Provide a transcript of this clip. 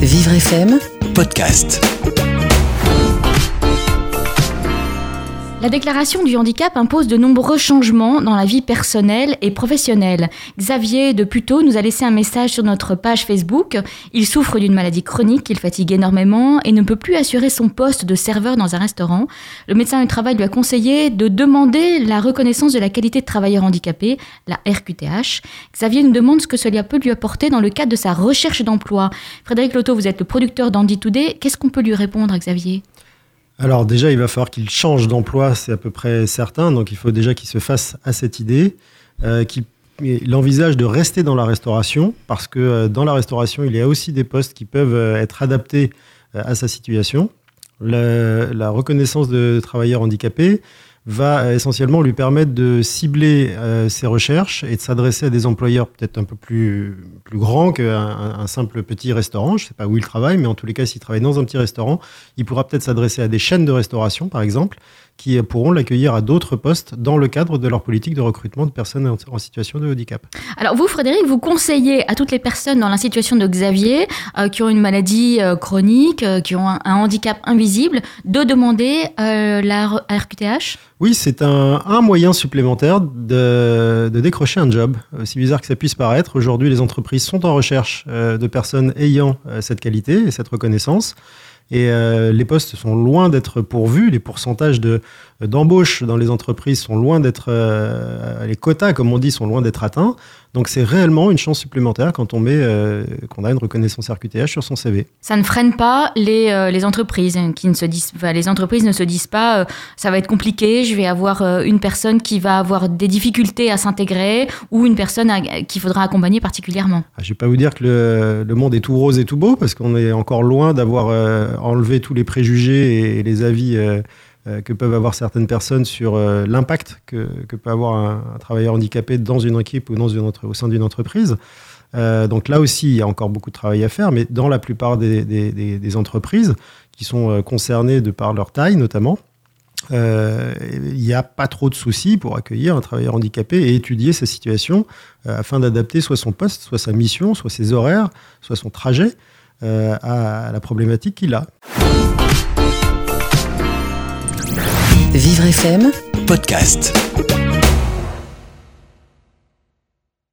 Vivre FM podcast. La déclaration du handicap impose de nombreux changements dans la vie personnelle et professionnelle. Xavier de Puteaux nous a laissé un message sur notre page Facebook. Il souffre d'une maladie chronique, il fatigue énormément et ne peut plus assurer son poste de serveur dans un restaurant. Le médecin du travail lui a conseillé de demander la reconnaissance de la qualité de travailleur handicapé, la RQTH. Xavier nous demande ce que cela peut lui apporter dans le cadre de sa recherche d'emploi. Frédéric Loto, vous êtes le producteur d'Andy Today. Qu'est-ce qu'on peut lui répondre, Xavier? Alors déjà, il va falloir qu'il change d'emploi, c'est à peu près certain. Donc il faut déjà qu'il se fasse à cette idée, euh, qu'il envisage de rester dans la restauration, parce que euh, dans la restauration, il y a aussi des postes qui peuvent euh, être adaptés à sa situation. La reconnaissance de travailleurs handicapés va euh, essentiellement lui permettre de cibler euh, ses recherches et de s'adresser à des employeurs peut-être un peu plus, plus grands qu'un un simple petit restaurant. Je ne sais pas où il travaille, mais en tous les cas, s'il travaille dans un petit restaurant, il pourra peut-être s'adresser à des chaînes de restauration, par exemple, qui pourront l'accueillir à d'autres postes dans le cadre de leur politique de recrutement de personnes en, situation de handicap. Alors vous, Frédéric, vous conseillez à toutes les personnes dans la situation de Xavier, euh, qui ont une maladie chronique, qui ont un, un, handicap invisible, de demander la RQTH Oui, c'est un, un, moyen supplémentaire de, de, décrocher un job. Aussi bizarre que ça puisse paraître, aujourd'hui les entreprises sont en recherche euh, de personnes ayant euh, cette qualité et cette reconnaissance. Et euh, les postes sont loin d'être pourvus, les pourcentages de, d'embauche dans les entreprises sont loin d'être, euh, les quotas, comme on dit, sont loin d'être atteints. Donc c'est réellement une chance supplémentaire quand on met, euh, qu'on a une reconnaissance RQTH sur son CV. Ça ne freine pas les, euh, les entreprises qui ne se disent, enfin, les entreprises ne se disent pas, euh, ça va être compliqué, je vais avoir une personne qui va avoir des difficultés à s'intégrer ou une personne qu'il faudra accompagner particulièrement. Ah, je ne vais pas vous dire que le, le, monde est tout rose et tout beau parce qu'on est encore loin d'avoir enlevé tous les préjugés et, les avis euh, euh, que peuvent avoir certaines personnes sur euh, l'impact que, peut avoir un, travailleur handicapé dans une équipe ou dans entre, au sein d'une entreprise. Donc là aussi, il y a encore beaucoup de travail à faire, mais dans la plupart des, entreprises qui sont concernées de par leur taille notamment, il n'y a pas trop de soucis pour accueillir un travailleur handicapé et étudier sa situation afin d'adapter soit son poste, soit sa mission, soit ses horaires, soit son trajet euh, à la problématique qu'il a. Vivre FM podcast.